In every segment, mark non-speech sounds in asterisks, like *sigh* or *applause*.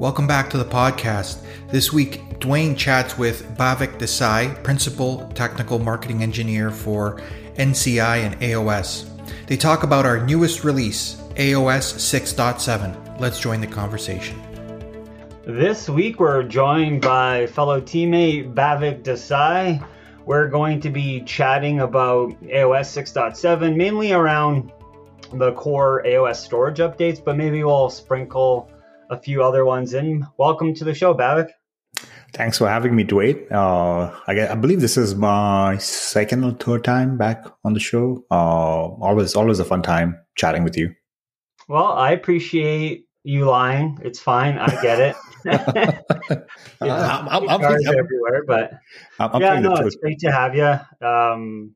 Welcome back to the podcast. This week, Dwayne chats with Bhavik Desai, Principal Technical Marketing Engineer for NCI and AOS. They talk about our newest release, AOS 6.7. Let's join the conversation. This week, we're joined by fellow teammate Bhavik Desai. We're going to be chatting about AOS 6.7, mainly around the core AOS storage updates, but maybe we'll sprinkle a few other ones in. Welcome to the show, Bhavik. Thanks for having me, Dwayne. Uh, I, I, believe this is my second or third time back on the show. Uh, always, always a fun time chatting with you. Well, I appreciate you lying. It's fine. I get it. *laughs* *laughs* you know, I'm, I'm, I'm, everywhere, but yeah, no, it's great to have you. Um,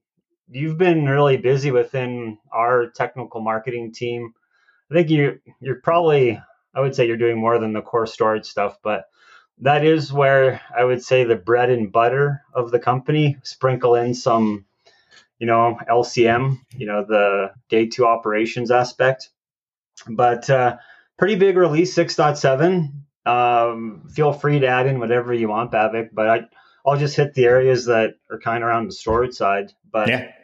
you've been really busy within our technical marketing team. I think you you're probably I would say you're doing more than the core storage stuff, but that is where I would say the bread and butter of the company. Sprinkle in some, you know, LCM, you know, the day two operations aspect. But uh, pretty big release 6.7. Um, feel free to add in whatever you want, Bhavik, but I, I'll just hit the areas that are kind of around the storage side. But yeah. if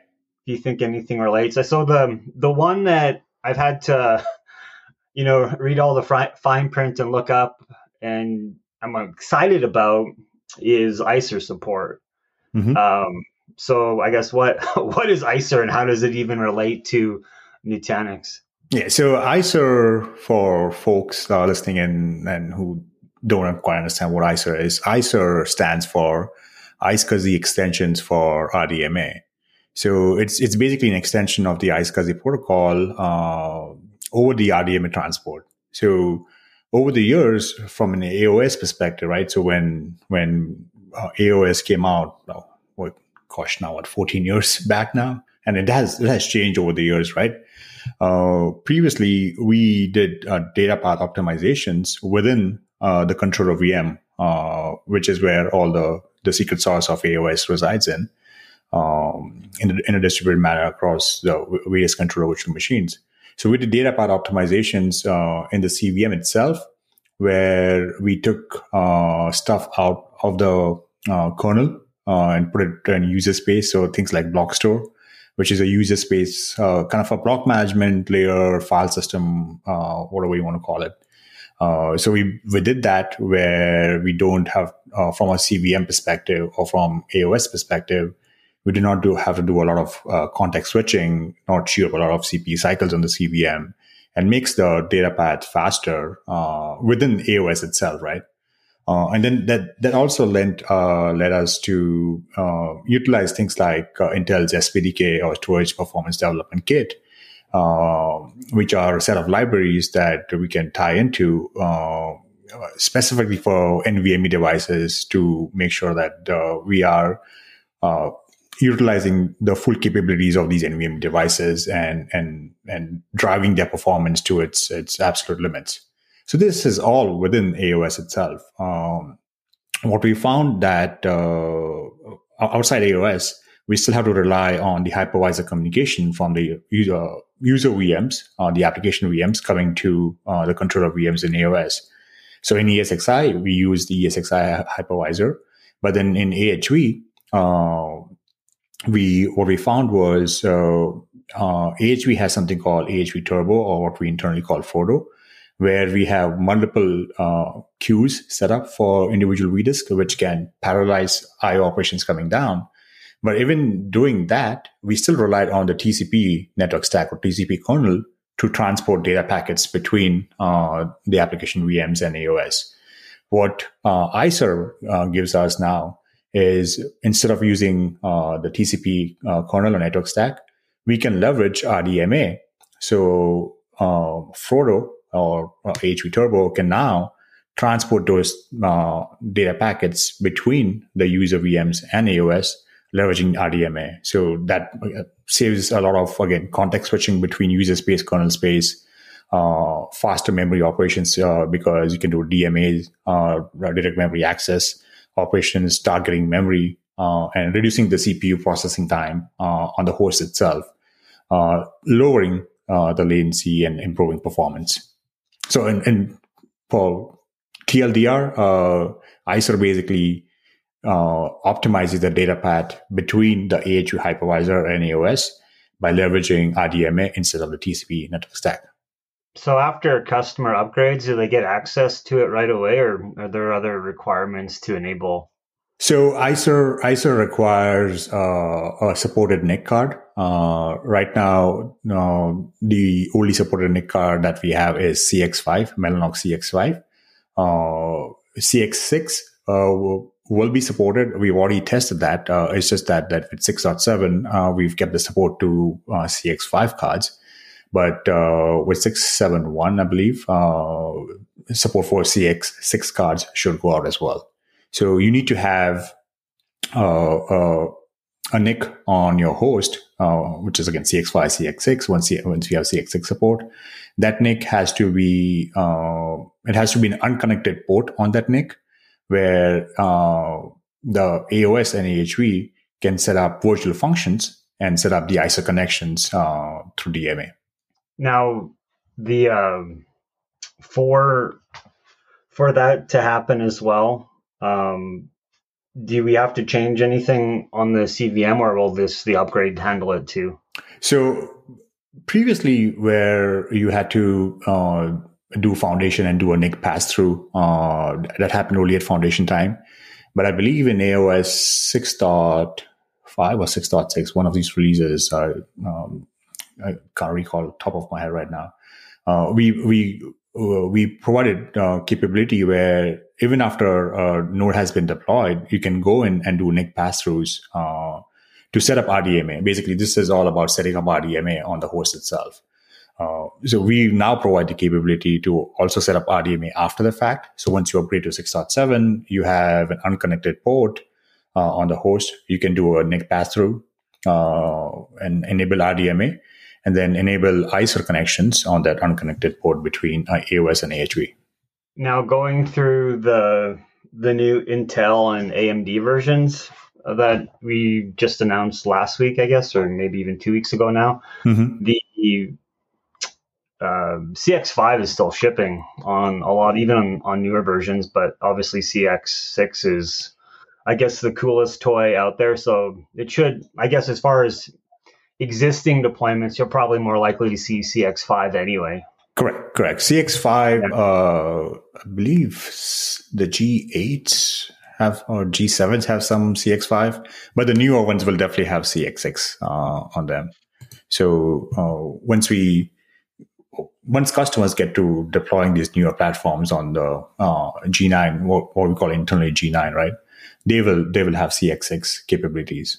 you think anything relates, I saw the the one that I've had to you know, read all the fine print and look up, and I'm excited about is ISER support. Mm-hmm. Um, so I guess what *laughs* what is ISER and how does it even relate to Nutanix? Yeah, so ISER for folks uh, listening in and who don't quite understand what ISER is, ISER stands for iSCSI extensions for RDMA. So it's it's basically an extension of the iSCSI protocol uh, over the RDMA transport. So over the years, from an AOS perspective, right? So when when uh, AOS came out, oh, what gosh, now what, 14 years *laughs* back now, and it has it has changed over the years, right? Uh, previously, we did uh, data path optimizations within uh, the controller VM, uh, which is where all the the secret sauce of AOS resides in, um, in, a, in a distributed manner across the various controller virtual machines. So we did data path optimizations uh, in the CVM itself, where we took uh, stuff out of the uh, kernel uh, and put it in user space. So things like block store, which is a user space, uh, kind of a block management layer, file system, uh, whatever you want to call it. so we, we did that where we don't have, from a CVM perspective or from AOS perspective, we do not do have to do a lot of uh, context switching, not chew up a lot of CPU cycles on the CVM, and makes the data path faster uh, within AOS itself, right? Uh, and then that that also lent uh, led us to uh, utilize things like uh, Intel's SPDK or Storage Performance Development Kit, which are a set of libraries that we can tie into specifically for NVMe devices to make sure that we are uh, utilizing the full capabilities of these NVMe devices and and and driving their performance to its its absolute limits. So this is all within AOS itself. Um, what we found that uh, outside AOS, we still have to rely on the hypervisor communication from the user, user VMs, uh, the application VMs coming to uh, the controller VMs in AOS. So in ESXi, we use the ESXi hypervisor, but then in AHV, uh, we what we found was uh, uh, AHV has something called AHV Turbo, or what we internally call Frodo, where we have multiple uh, queues set up for individual vDisk, which can parallelize I/O operations coming down. But even doing that, we still relied on the TCP network stack or TCP kernel to transport data packets between uh, the application VMs and AOS. What uh, ISER uh, gives us now is instead of using uh, the TCP uh, kernel or network stack, we can leverage RDMA. So uh, Frodo or AHV uh, Turbo can now transport those uh, data packets between the user VMs and AOS leveraging RDMA. So that uh, saves a lot of, again, context switching between user space, kernel space, uh, faster memory operations because you can do DMA, direct memory access, operations, targeting memory, uh, and reducing the CPU processing time uh, on the host itself, uh, lowering uh, the latency and improving performance. So, and, for TLDR, uh, ISER basically uh, optimizes the data path between the AHV hypervisor and AOS by leveraging RDMA instead of the TCP network stack. So after customer upgrades, do they get access to it right away, or are there other requirements to enable? So ISER ISER requires uh, a supported NIC card. Uh, right now, uh, the only supported NIC card that we have is CX5, Mellanox CX5. Uh, CX6 uh, will be supported. We've already tested that. Uh, it's just that that with 6.7, we've kept the support to CX5 cards. But uh, with 671, I believe, uh, support for CX6 cards should go out as well. So you need to have uh, uh a NIC on your host, uh, which is again CX5, CX6. Once, you, once you have CX6 support, that NIC has to be uh, it has to be an unconnected port on that NIC, where the AOS and AHV can set up virtual functions and set up the ISER connections through DMA. Now, the um, for for that to happen as well, um, do we have to change anything on the CVM, or will this the upgrade handle it too? So previously, where you had to uh, do foundation and do a NIC pass through, uh, that happened only at foundation time. But I believe in AOS six dot five or six dot six, one of these releases, uh, um, I can't recall top of my head right now. Uh, we we uh, we provided uh, capability where even after a node has been deployed, you can go in and do NIC pass-throughs uh, to set up RDMA. Basically, this is all about setting up RDMA on the host itself. Uh, so we now provide the capability to also set up RDMA after the fact. So once you upgrade to 6.7, you have an unconnected port uh, on the host. You can do a NIC pass-through and enable RDMA and then enable ISER connections on that unconnected port between uh, AOS and AHV. Now, going through the the new Intel and AMD versions that we just announced last week, I guess, or maybe even two weeks ago now, mm-hmm. the uh, CX5 is still shipping on a lot, even on, on newer versions, but obviously CX6 is, I guess, the coolest toy out there. So it should, I guess, as far as existing deployments, you're probably more likely to see CX5 anyway. Correct, correct. CX5, yeah. uh, I believe the G8s have or G7s have some CX5, but the newer ones will definitely have CX6 uh, on them. So uh, once we once customers get to deploying these newer platforms on the uh, G9, what, what we call internally G9, right? They will they will have CX6 capabilities.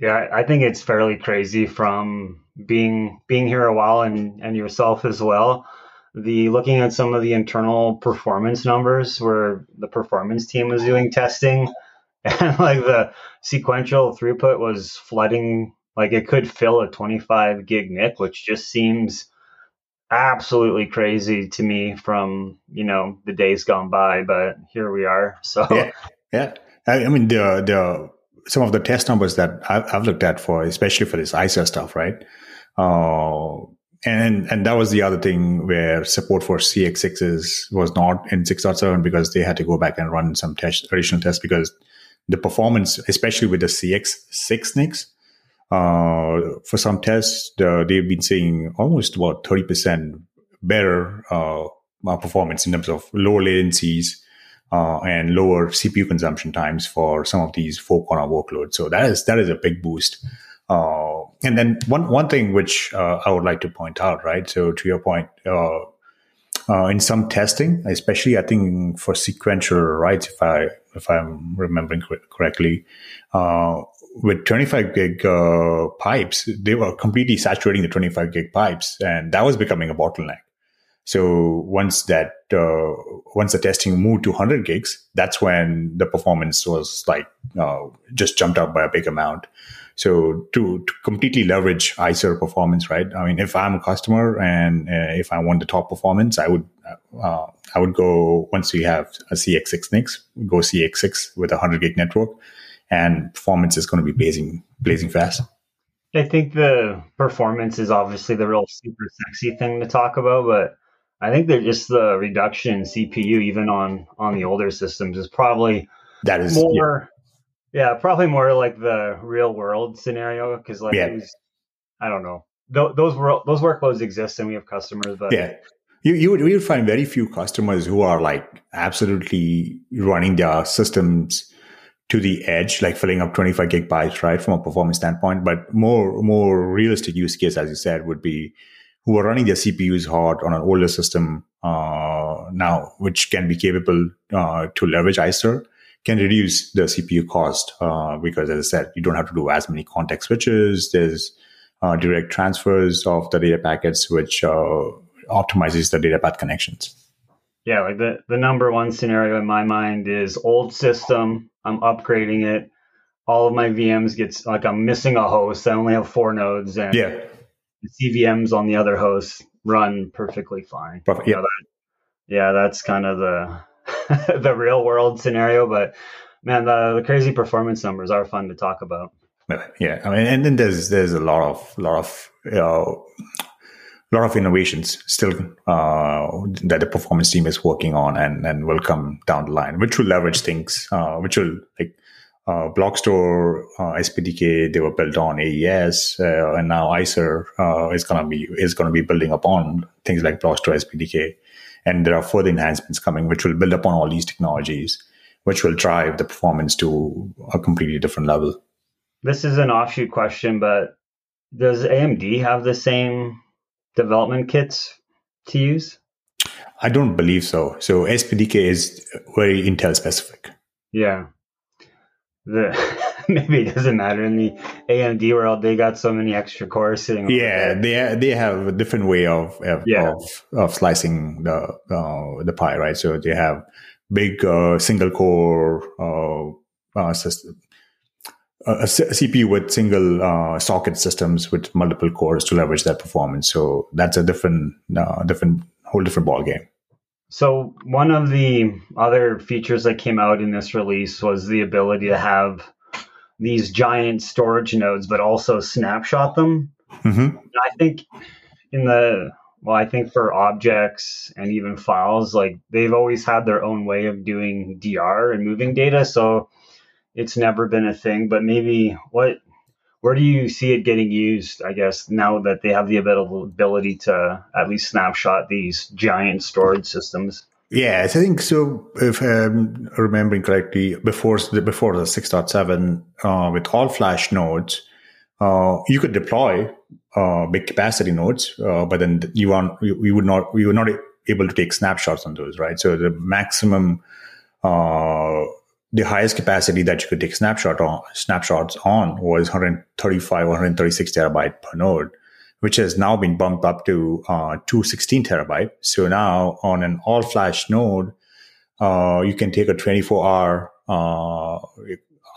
Yeah, I think it's fairly crazy from being being here a while and and yourself as well. The looking at some of the internal performance numbers where the performance team was doing testing *laughs* and like the sequential throughput was flooding like it could fill a 25 gig NIC, which just seems absolutely crazy to me from you know the days gone by but here we are so yeah, yeah. I, I mean the the some of the test numbers that I've, I've looked at for, especially for this ISER stuff, right? Uh, and and that was the other thing where support for CX6s was not in 6.7 because they had to go back and run some test, additional tests because the performance, especially with the CX6 NICs, uh, for some tests, uh, they've been seeing almost about 30% better uh, performance in terms of low latencies, uh, and lower CPU consumption times for some of these four corner workloads. So that is that is a big boost. Uh, and then one one thing which uh, I would like to point out, right? So to your point, uh, uh, in some testing, especially I think for sequential writes, if I if I'm remembering correctly, uh, with 25 gig pipes, they were completely saturating the 25 gig pipes, and that was becoming a bottleneck. So once that uh, once the testing moved to 100 gigs, that's when the performance was like uh, just jumped up by a big amount. So to, to completely leverage ISER performance, right? I mean, if I'm a customer and uh, if I want the top performance, I would uh, I would go once we have a CX6 NICs, go CX6 with a 100 gig network, and performance is going to be blazing blazing fast. I think the performance is obviously the real super sexy thing to talk about, but I think that just the reduction in CPU, even on on the older systems, is probably that is more. Yeah, yeah probably more like the real world scenario because like yeah. was, I don't know. Th- those world those workloads exist and we have customers, but yeah, you you would, you would find very few customers who are like absolutely running their systems to the edge, like filling up 25 gigabytes, right, from a performance standpoint. But more more realistic use case, as you said, would be who are running their CPUs hot on an older system uh, now, which can be capable uh, to leverage ISER, can reduce the CPU cost uh, because, as I said, you don't have to do as many context switches. There's uh, direct transfers of the data packets, which uh, optimizes the data path connections. Yeah, like the, the number one scenario in my mind is old system, I'm upgrading it. All of my VMs gets like I'm missing a host. I only have four nodes and yeah. The CVMs on the other hosts run perfectly fine. Perfect. Yeah. that, yeah, that's kind of the *laughs* the real world scenario. But man, the, the crazy performance numbers are fun to talk about. Yeah, I mean, and then there's there's a lot of lot of you know, a lot of innovations still uh, that the performance team is working on and, and will come down the line, which will leverage things, uh, which will like uh, Blockstore, uh, SPDK, they were built on AES, uh, and now ISER uh, is gonna be is gonna be building upon things like Blockstore SPDK, and there are further enhancements coming which will build upon all these technologies, which will drive the performance to a completely different level. This is an offshoot question, but does AMD have the same development kits to use? I don't believe so. So SPDK is very Intel specific. Yeah. The, *laughs* maybe it doesn't matter in the AMD world. They got so many extra cores sitting. Yeah, they they have a different way of of, yeah. of, of slicing the uh, the pie, right? So they have big uh, single core uh, uh system, a, a CPU with single uh, socket systems with multiple cores to leverage that performance. So that's a different, uh, different, whole different ball game. So one of the other features that came out in this release was the ability to have these giant storage nodes, but also snapshot them. Mm-hmm. I think in the well, I think for objects and even files, like they've always had their own way of doing DR and moving data. So it's never been a thing, but maybe what where do you see it getting used? I guess now that they have the ability to at least snapshot these giant storage systems. Yeah, I think so. If I'm remembering correctly, before the before the six point seven uh, with all flash nodes, uh, you could deploy uh, big capacity nodes, uh, but then you are you, you would not you were not able to take snapshots on those, right? So the maximum uh, the highest capacity that you could take snapshot on, snapshots on was 135 or 136 terabyte per node, which has now been bumped up to uh, 216 terabyte. So now on an all flash node, uh, you can take a 24 hour uh,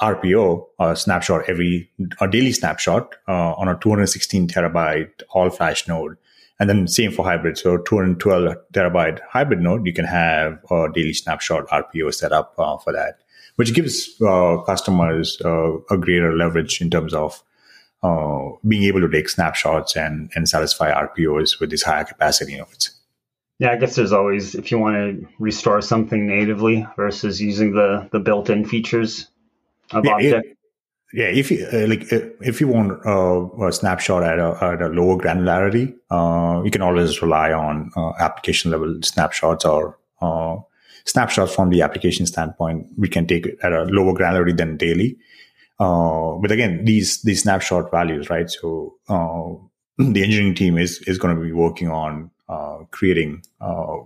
RPO snapshot every a daily snapshot uh, on a 216 terabyte all flash node. And then same for hybrid. So 212 terabyte hybrid node, you can have a daily snapshot RPO set up uh, for that which gives uh, customers uh, a greater leverage in terms of uh, being able to take snapshots and, and satisfy RPOs with these higher capacity nodes. Yeah, I guess there's always if you want to restore something natively versus using the the built-in features of yeah, object. It, yeah, if you uh, like, uh, if you want uh, a snapshot at a, at a lower granularity, uh, you can always rely on uh, application level snapshots or uh, snapshots from the application standpoint, we can take it at a lower granularity than daily. Uh, but again, these these snapshot values, right? So uh, *clears throat* the engineering team is is going to be working on uh, creating uh,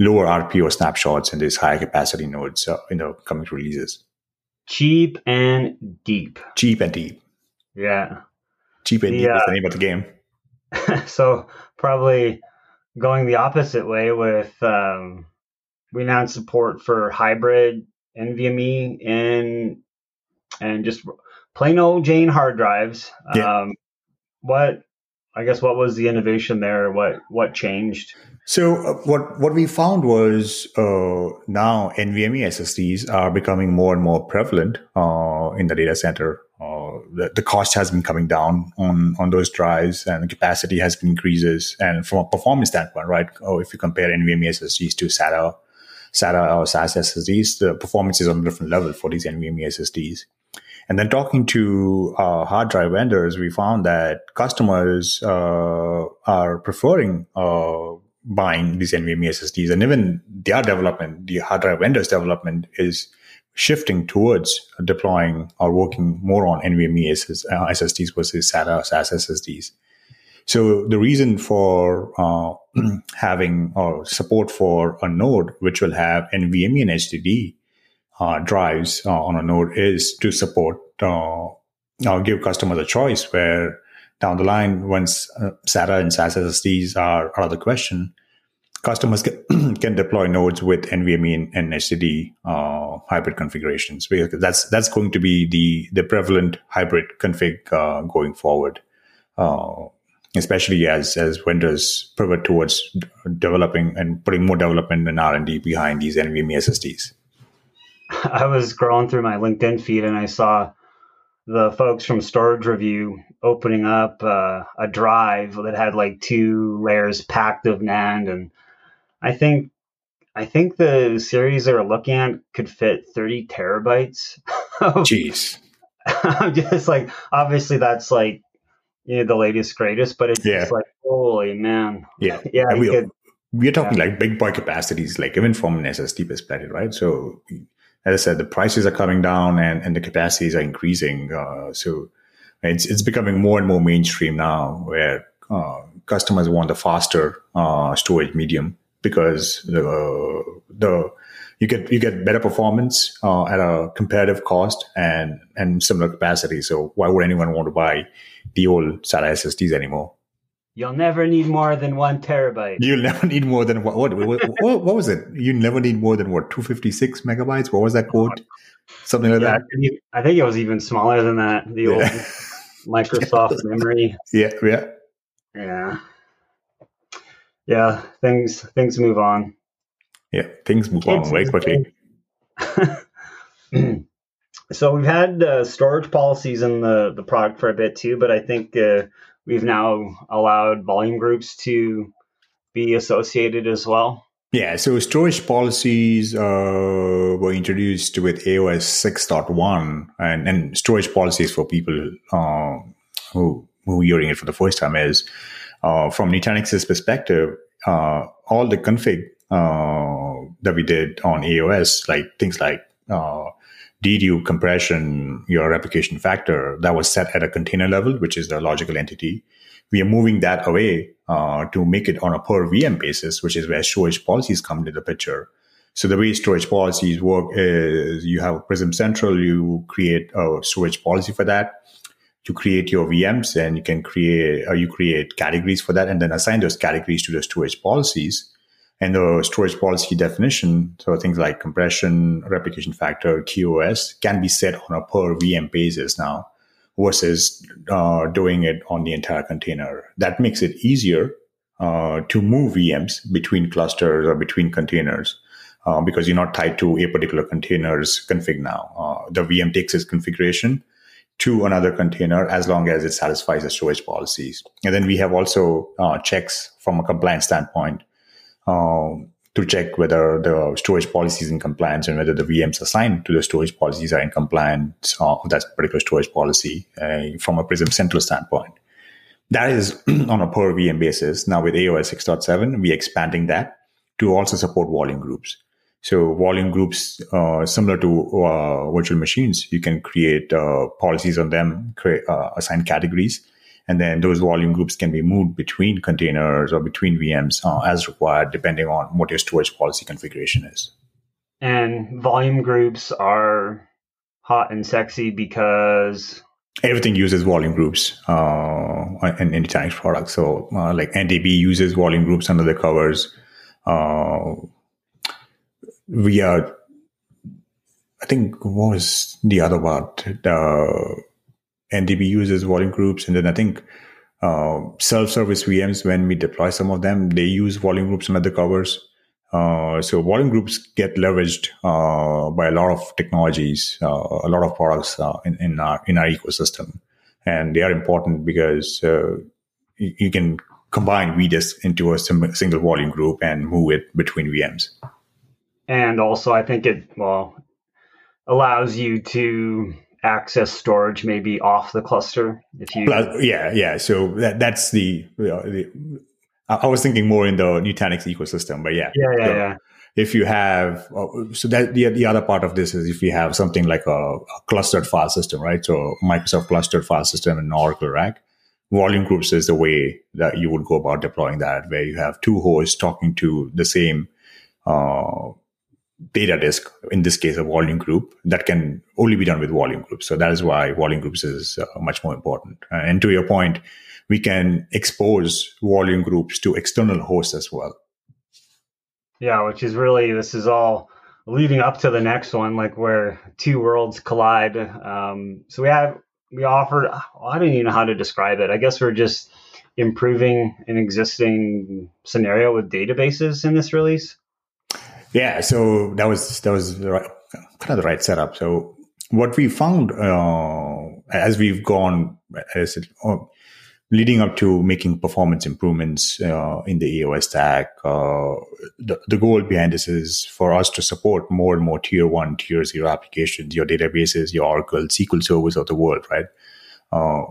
lower RPO snapshots in these higher capacity nodes uh, in the coming releases. Cheap and deep. Cheap and deep. Yeah. Cheap and the, deep is the name of the game. *laughs* so probably going the opposite way with um, we announced support for hybrid NVMe and and just plain old Jane hard drives. Yeah. Um, what I guess what was the innovation there? What what changed? So uh, what what we found was uh, now NVMe SSDs are becoming more and more prevalent uh, in the data center uh, the, the cost has been coming down on, on those drives and the capacity has been increases. And from a performance standpoint, right? Oh, if you compare NVMe SSDs to SATA, SATA or SAS SSDs, the performance is on a different level for these NVMe SSDs. And then talking to uh, hard drive vendors, we found that customers uh, are preferring uh, buying these NVMe SSDs, and even their development, the hard drive vendors' development, is shifting towards deploying or working more on NVMe SSDs uh, versus SATA or SAS SSDs. So the reason for uh, *clears throat* having or support for a node which will have NVMe and HDD uh, drives uh, on a node is to support uh, give customers a choice where down the line once uh, SATA and SAS SSDs are out of the question, customers can, *clears throat* deploy nodes with NVMe and, and HDD uh, hybrid configurations. Because that's that's going to be the the prevalent hybrid config uh, going forward, uh, especially as as vendors pivot towards developing and putting more development and R and D behind these NVMe SSDs. I was scrolling through my LinkedIn feed and I saw the folks from Storage Review opening up uh, a drive that had like two layers packed of NAND and I think I think the series they were looking at could fit 30 terabytes. *laughs* Jeez. *laughs* I'm just like, obviously that's like, you know, the latest greatest, but it's yeah. just like, holy man. Yeah. *laughs* Yeah. we, could, we're talking yeah. like big boy capacities, like even from an SSD perspective, right? So as I said, the prices are coming down and, and the capacities are increasing. Uh, so it's, it's becoming more and more mainstream now where uh, customers want a faster uh, storage medium because the the you get you get better performance uh, at a competitive cost and and similar capacity. So why would anyone want to buy the old SATA SSDs anymore? You'll never need more than one terabyte. You'll never need more than what? What, what, what, was it? You never need more than what? Two fifty six megabytes. What was that quote? Something like yeah, that. I think it was even smaller than that. The yeah. old *laughs* Microsoft *laughs* memory. Yeah, yeah, yeah yeah, things things move on. Yeah, things move on very quickly. *clears throat* so we've had uh, storage policies in the the product for a bit too, but I think uh, we've now allowed volume groups to be associated as well. Yeah, so storage policies uh, were introduced with AOS 6.1, and, and storage policies for people uh, who who hearing it for the first time is uh, from Nutanix's perspective, uh, all the config that we did on AOS, like things like uh, DDU compression, your replication factor, that was set at a container level, which is the logical entity. We are moving that away uh, to make it on a per VM basis, which is where storage policies come into the picture. So the way storage policies work is you have Prism Central, you create a storage policy for that You create your VMs and you can create, or you create categories for that and then assign those categories to the storage policies. And the storage policy definition, so things like compression, replication factor, QoS can be set on a per VM basis now versus uh, doing it on the entire container. That makes it easier uh, to move VMs between clusters or between containers. Uh, because you're not tied to a particular container's config now. Uh, the VM takes its configuration to another container as long as it satisfies the storage policies. And then we have also uh, checks from a compliance standpoint to check whether the storage policy is in compliance and whether the VMs assigned to the storage policies are in compliance uh, of that particular storage policy uh, from a Prism Central standpoint. That is *clears throat* on a per VM basis. Now with AOS 6.7, we're expanding that to also support volume groups. So volume groups, uh, similar to uh, virtual machines, you can create uh, policies on them, create, uh, assign categories, and then those volume groups can be moved between containers or between VMs uh, as required, depending on what your storage policy configuration is. And volume groups are hot and sexy because everything uses volume groups uh, in, Nutanix products. So, like NDB uses volume groups under the covers. Uh, we are I think what was the other part? The NDB uses volume groups, and then I think uh, self-service VMs when we deploy some of them, they use volume groups under the covers. Uh, so volume groups get leveraged uh, by a lot of technologies, uh, a lot of products uh, in, in, our in our ecosystem, and they are important because uh, you, you, can combine vDisk into a sim- single volume group and move it between VMs. And also, I think it well allows you to access storage maybe off the cluster if you yeah yeah so that that's the, you know, the I was thinking more in the Nutanix ecosystem, but yeah, yeah, yeah, so yeah. If you have, uh, so that the, the other part of this is if you have something like a, a clustered file system, right? So Microsoft clustered file system and Oracle RAC volume groups is the way that you would go about deploying that, where you have two hosts talking to the same uh, data disk, in this case, a volume group that can only be done with volume groups. So that is why volume groups is uh, much more important. And to your point, we can expose volume groups to external hosts as well. Yeah, which is really, this is all leading up to the next one, like where two worlds collide. Um, so we have, we offered, I don't even know how to describe it. I guess we're just improving an existing scenario with databases in this release. Yeah, so that was that was right, kind of the right setup. So what we found uh, as we've gone, as it, oh, leading up to making performance improvements uh, in the AOS stack, uh, the, the goal behind this is for us to support more and more tier one, tier zero applications, your databases, your Oracle, SQL servers of the world, right? Uh,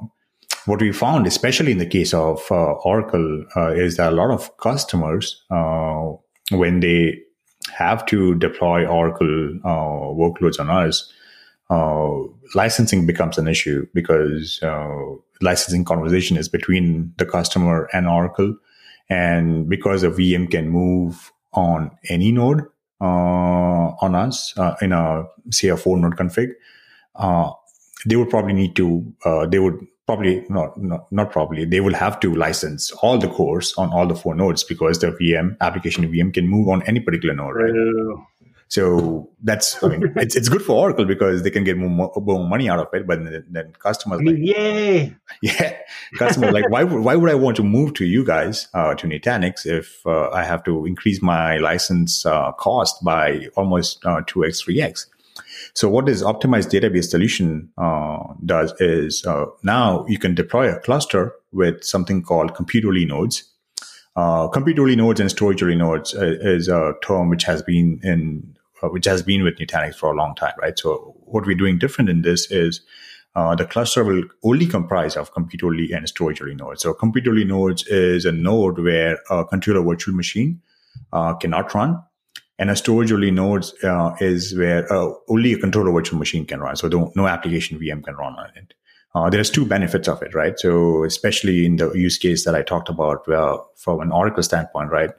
what we found, especially in the case of uh, Oracle, uh, is that a lot of customers, uh, when they have to deploy Oracle workloads on us, licensing becomes an issue because licensing conversation is between the customer and Oracle. And because a VM can move on any node uh, on us uh, in a say a four node config, uh, they would probably need to. Uh, they would probably not, not not probably they will have to license all the cores on all the four nodes because the VM application VM can move on any particular node, right? So that's, I mean, it's, it's good for Oracle because they can get more, more money out of it. But then, then customers, like, yay, yeah, customers like, why would, why would I want to move to you guys, uh, to Nutanix if uh, I have to increase my license uh, cost by almost uh, 2x, 3x? So what this optimized database solution uh, does is uh, now you can deploy a cluster with something called compute-only nodes. Uh, compute-only nodes and storage-only nodes is a term which has been in uh, which has been with Nutanix for a long time, right? So what we're doing different in this is uh, the cluster will only comprise of compute-only and storage-only nodes. So compute-only nodes is a node where a controller virtual machine uh, cannot run, and a storage-only nodes uh, is where uh, only a controller virtual machine can run. So no application VM can run on it. Uh, there's two benefits of it, right? So especially in the use case that I talked about, well, from an Oracle standpoint, right?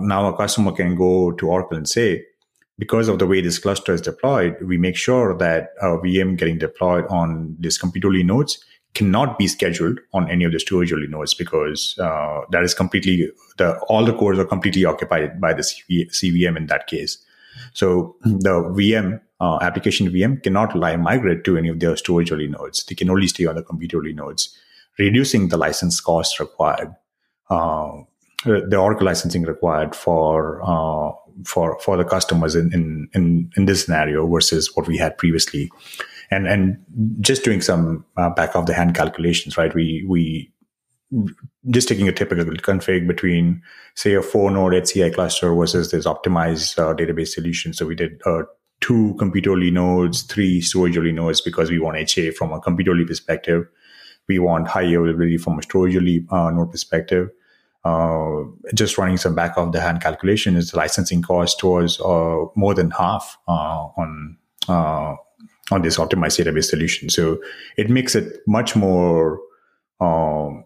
now a customer can go to Oracle and say, because of the way this cluster is deployed, we make sure that our VM getting deployed on these compute-only nodes cannot be scheduled on any of the storage-only nodes because uh, that is completely the all the cores are completely occupied by the CV, CVM in that case. So the VM uh, application VM cannot lie migrate to any of their storage-only nodes. They can only stay on the compute-only nodes, reducing the license cost required. Uh, the Oracle licensing required for uh, for for the customers in, in in in this scenario versus what we had previously, and and just doing some uh, back of the hand calculations, right? We we just taking a typical config between say a four node HCI cluster versus this optimized uh, database solution. So we did uh, two compute only nodes, three storage only nodes because we want HA from a compute only perspective. We want high availability from a storage only uh, node perspective uh, just running some back of the hand calculation is the licensing cost was uh, more than half uh, on uh, on this optimized database solution. So it makes it much more um,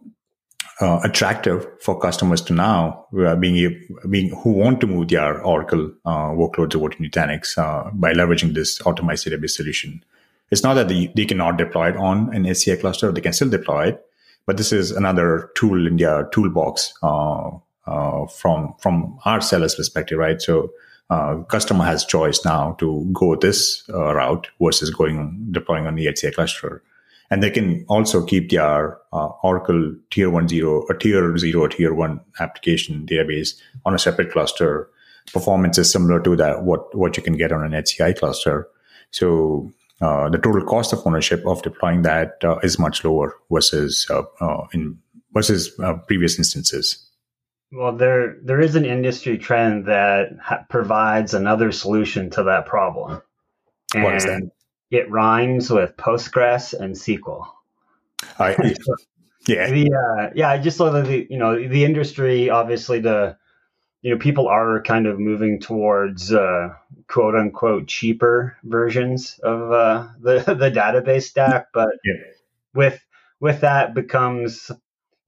uh, attractive for customers to now being being who want to move their Oracle workloads over to Nutanix by leveraging this optimized database solution. It's not that they, they cannot deploy it on an HCI cluster; they can still deploy it but this is another tool in their toolbox uh, uh, from from our seller's perspective, right? So uh, customer has choice now to go this uh, route versus going deploying on the HCI cluster, and they can also keep their uh, Oracle tier one zero or tier zero or tier one application database on a separate cluster. performance is similar to that what what you can get on an HCI cluster. So uh, the total cost of ownership of deploying that uh, is much lower versus uh, uh in versus uh, previous instances. Well, there there is an industry trend that ha- provides another solution to that problem. And what is that? It rhymes with Postgres and SQL. I, yeah, the, uh, yeah. I just saw that the you know the industry obviously the you know people are kind of moving towards uh, quote unquote cheaper versions of uh, *laughs* the the database stack, but yeah. with with that becomes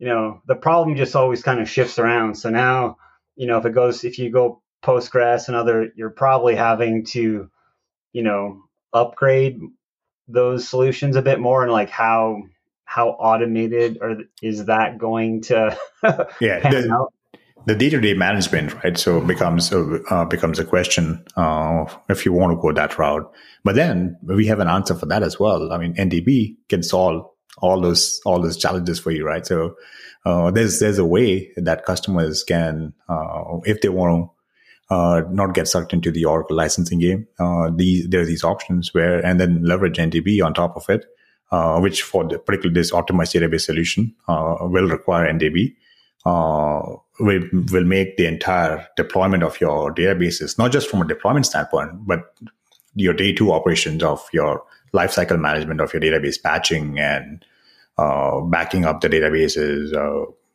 you know the problem just always kind of shifts around. So now you know if it goes if you go Postgres and other, you're probably having to you know upgrade those solutions a bit more and like how how automated or is that going to *laughs* yeah the, the, day-to-day management right so becomes a, uh, becomes a question uh, if you want to go that route. But then we have an answer for that as well. I mean ndb can solve all those all those challenges for you right so uh, there's there's a way that customers can uh, if they want to uh, not get sucked into the Oracle licensing game. Uh, these, there are these options where, and then leverage NDB on top of it, uh, which for the, particularly this optimized database solution uh, will require NDB. Will will make the entire deployment of your databases not just from a deployment standpoint, but your day two operations of your lifecycle management of your database patching and uh, backing up the databases.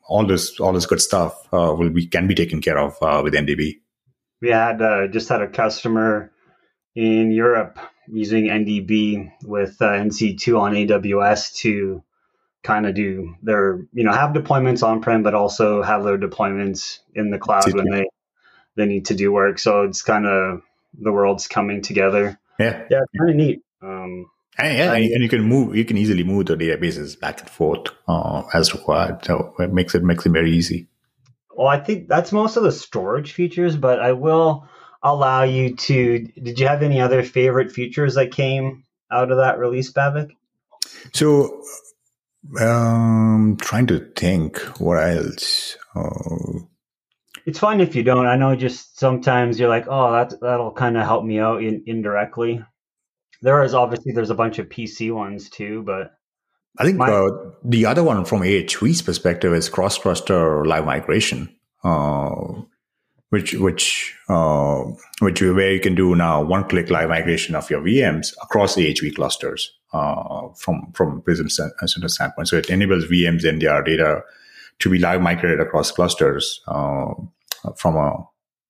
all this all this good stuff will be can be taken care of with NDB we had uh, just had a customer in Europe using NDB with uh, NC2 on AWS to kind of do their, you know, have deployments on prem, but also have their deployments in the cloud when they they need to do work. So it's kind of the world's coming together. Yeah, yeah, kind of neat. Um, and, yeah, and you can move. You can easily move the databases back and forth uh, as required. So it makes it makes it very easy. Well, I think that's most of the storage features, but I will allow you to. Did you have any other favorite features that came out of that release, Bhavik? So, um, trying to think what else. Uh, it's fine if you don't. I know just sometimes you're like, oh, that that'll kind of help me out in, indirectly. There is obviously there's a bunch of PC ones too, but I think My, uh, the other one from AHV's perspective is cross-cluster live migration, uh, which which uh, which where you can do now one-click live migration of your VMs across AHV clusters uh, from from Prism center standpoint. So it enables VMs and their data to be live migrated across clusters uh, from a,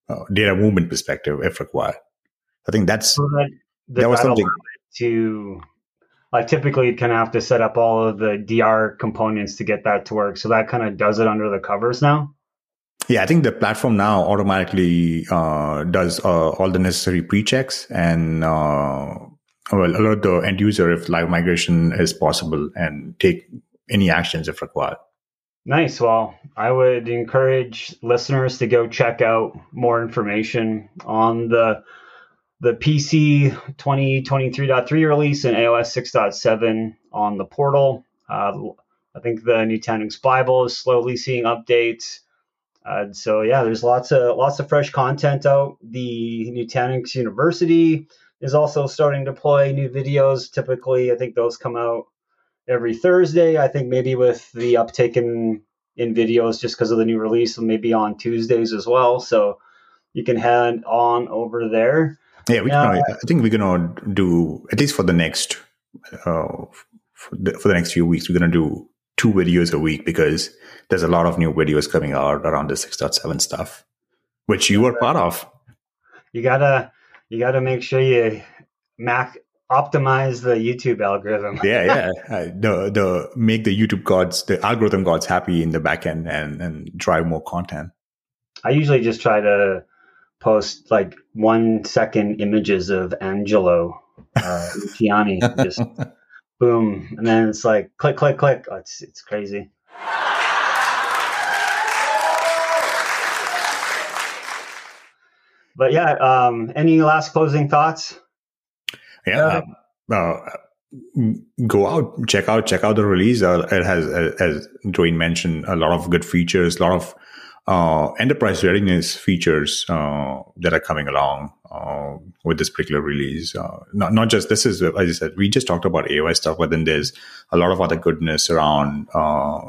a, data movement perspective, if required. I think that's so that, that was something to like typically you kind of have to set up all of the DR components to get that to work. So that kind of does it under the covers now. Yeah, I think the platform now automatically uh, does uh, all the necessary pre-checks and uh, well alert the end user if live migration is possible and take any actions if required. Nice. Well, I would encourage listeners to go check out more information on the the PC 2023.3 release and AOS 6.7 on the portal. Uh, I think the Nutanix Bible is slowly seeing updates. Uh, so yeah, there's lots of lots of fresh content out. The Nutanix University is also starting to deploy new videos. Typically, I think those come out every Thursday. I think maybe with the uptake in in videos just because of the new release, maybe on Tuesdays as well. So you can head on over there. Yeah, we I think we're gonna do at least for the next uh, for, the, for the next few weeks. We're gonna do two videos a week because there's a lot of new videos coming out around the 6.7 stuff, which you were part of. You gotta you gotta make sure you mac optimize the YouTube algorithm. yeah, *laughs* yeah. Uh, the the make the YouTube gods, the algorithm gods happy in the backend and and drive more content. I usually just try to post like one second images of Angelo uh, *laughs* Luciani, just boom, and then it's like click, click, click. Oh, it's it's crazy. But yeah, um, any last closing thoughts? Yeah, uh, uh, go out, check out, check out the release. Uh, it has, as Dwayne mentioned, a lot of good features, a lot of uh, enterprise readiness features uh, that are coming along uh, with this particular release. Uh, not, not just this is, as I said, we just talked about AOS stuff, but then there's a lot of other goodness around uh,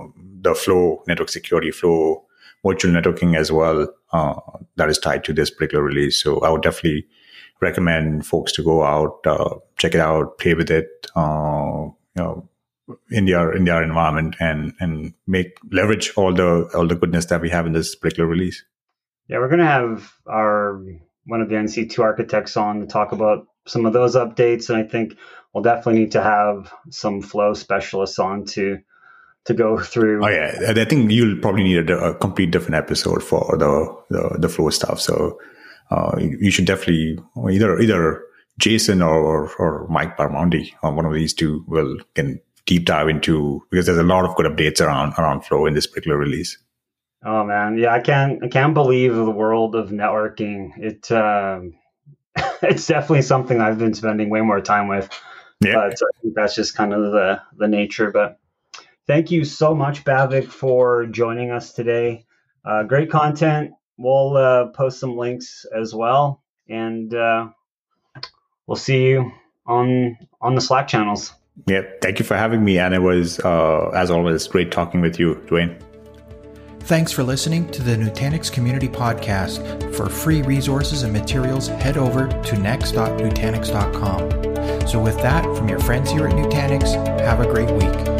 the flow, network security flow, virtual networking as well uh, that is tied to this particular release. So I would definitely recommend folks to go out, check it out, play with it. you know, in their in their environment and and make leverage all the all the goodness that we have in this particular release. Yeah, we're gonna have our one of the NC2 architects on to talk about some of those updates, and I think we'll definitely need to have some flow specialists on to to go through. Oh yeah, I think you'll probably need a, a complete different episode for the the, the flow stuff. So uh, you, you, should definitely either either Jason or or, or Mike Barmondi, or one of these two, will can deep dive into because there's a lot of good updates around around Flow in this particular release. Oh man, yeah, I can't I can't believe the world of networking. It um, *laughs* it's definitely something I've been spending way more time with. Yeah, but I think that's just kind of the the nature. But thank you so much, Bhavik, for joining us today. Uh, great content. We'll uh, post some links as well, and uh, we'll see you on on the Slack channels. Yeah, thank you for having me. And it was, uh, as always, great talking with you, Dwayne. Thanks for listening to the Nutanix Community Podcast. For free resources and materials, head over to next.nutanix.com. So, with that, from your friends here at Nutanix, have a great week.